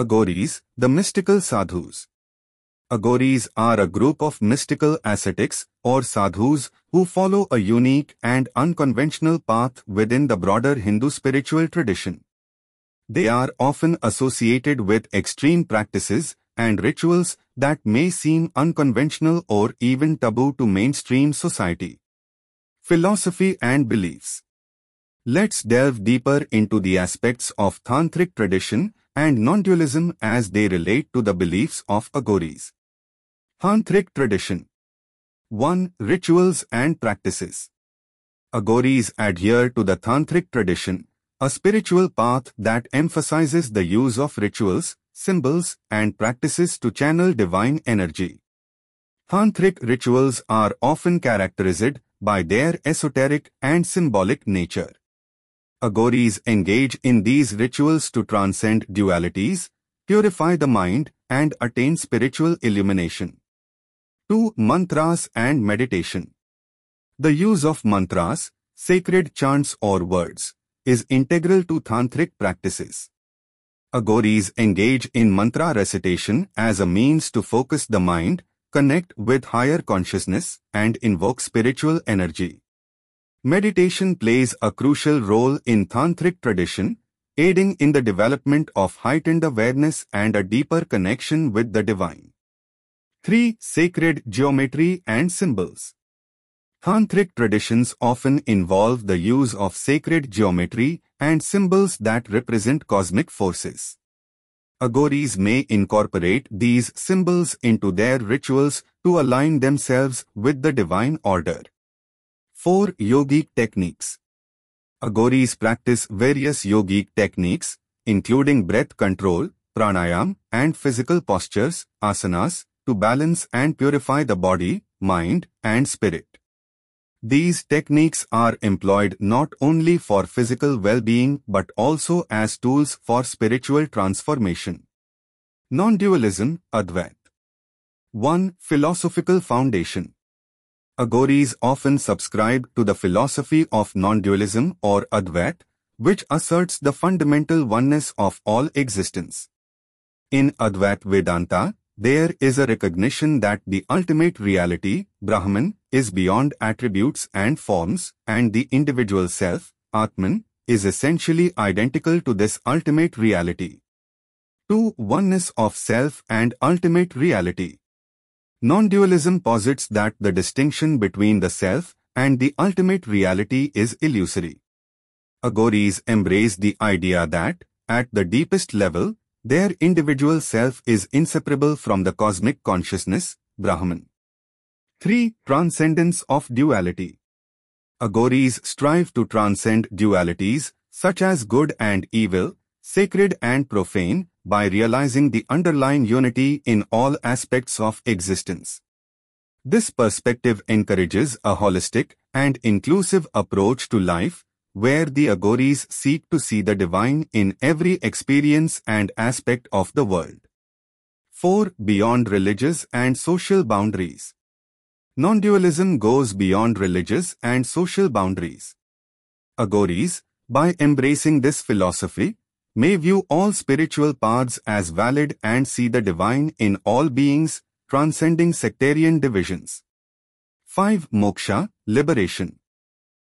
Aghoris, the mystical sadhus. Aghoris are a group of mystical ascetics or sadhus who follow a unique and unconventional path within the broader Hindu spiritual tradition. They are often associated with extreme practices and rituals that may seem unconventional or even taboo to mainstream society. Philosophy and Beliefs Let's delve deeper into the aspects of Tantric tradition and non-dualism as they relate to the beliefs of Aghoris. Tantric tradition 1. Rituals and practices Aghoris adhere to the Tantric tradition, a spiritual path that emphasizes the use of rituals, symbols, and practices to channel divine energy. Tantric rituals are often characterized by their esoteric and symbolic nature. Aghoris engage in these rituals to transcend dualities, purify the mind, and attain spiritual illumination. 2. Mantras and Meditation The use of mantras, sacred chants or words, is integral to tantric practices. Aghoris engage in mantra recitation as a means to focus the mind, connect with higher consciousness, and invoke spiritual energy. Meditation plays a crucial role in tantric tradition, aiding in the development of heightened awareness and a deeper connection with the divine. 3. Sacred geometry and symbols. Tantric traditions often involve the use of sacred geometry and symbols that represent cosmic forces. Aghoris may incorporate these symbols into their rituals to align themselves with the divine order. 4. Yogic Techniques Aghoris practice various yogic techniques, including breath control, pranayam, and physical postures, asanas, to balance and purify the body, mind, and spirit. These techniques are employed not only for physical well-being but also as tools for spiritual transformation. Non-dualism, Advait 1. Philosophical Foundation Aghoris often subscribe to the philosophy of non-dualism or Advait, which asserts the fundamental oneness of all existence. In Advait Vedanta, there is a recognition that the ultimate reality, Brahman, is beyond attributes and forms, and the individual self, Atman, is essentially identical to this ultimate reality. 2. Oneness of self and ultimate reality. Non-dualism posits that the distinction between the self and the ultimate reality is illusory. Aghoris embrace the idea that, at the deepest level, their individual self is inseparable from the cosmic consciousness, Brahman. 3. Transcendence of duality. Aghoris strive to transcend dualities, such as good and evil, sacred and profane, by realizing the underlying unity in all aspects of existence. This perspective encourages a holistic and inclusive approach to life, where the Aghoris seek to see the divine in every experience and aspect of the world. 4. Beyond religious and social boundaries. Non-dualism goes beyond religious and social boundaries. Aghoris, by embracing this philosophy, may view all spiritual paths as valid and see the divine in all beings, transcending sectarian divisions. 5. Moksha, Liberation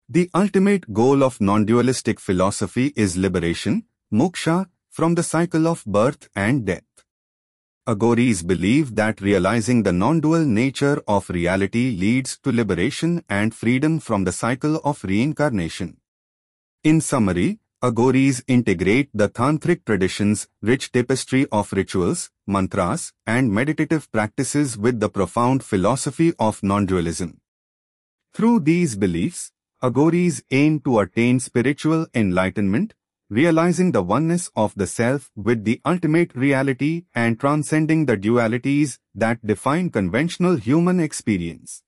the ultimate goal of non-dualistic philosophy is liberation, moksha, from the cycle of birth and death. Aghoris believe that realizing the non-dual nature of reality leads to liberation and freedom from the cycle of reincarnation. In summary, Aghoris integrate the tantric tradition's rich tapestry of rituals, mantras, and meditative practices with the profound philosophy of non-dualism. Through these beliefs, Aghoris aim to attain spiritual enlightenment, realizing the oneness of the self with the ultimate reality and transcending the dualities that define conventional human experience.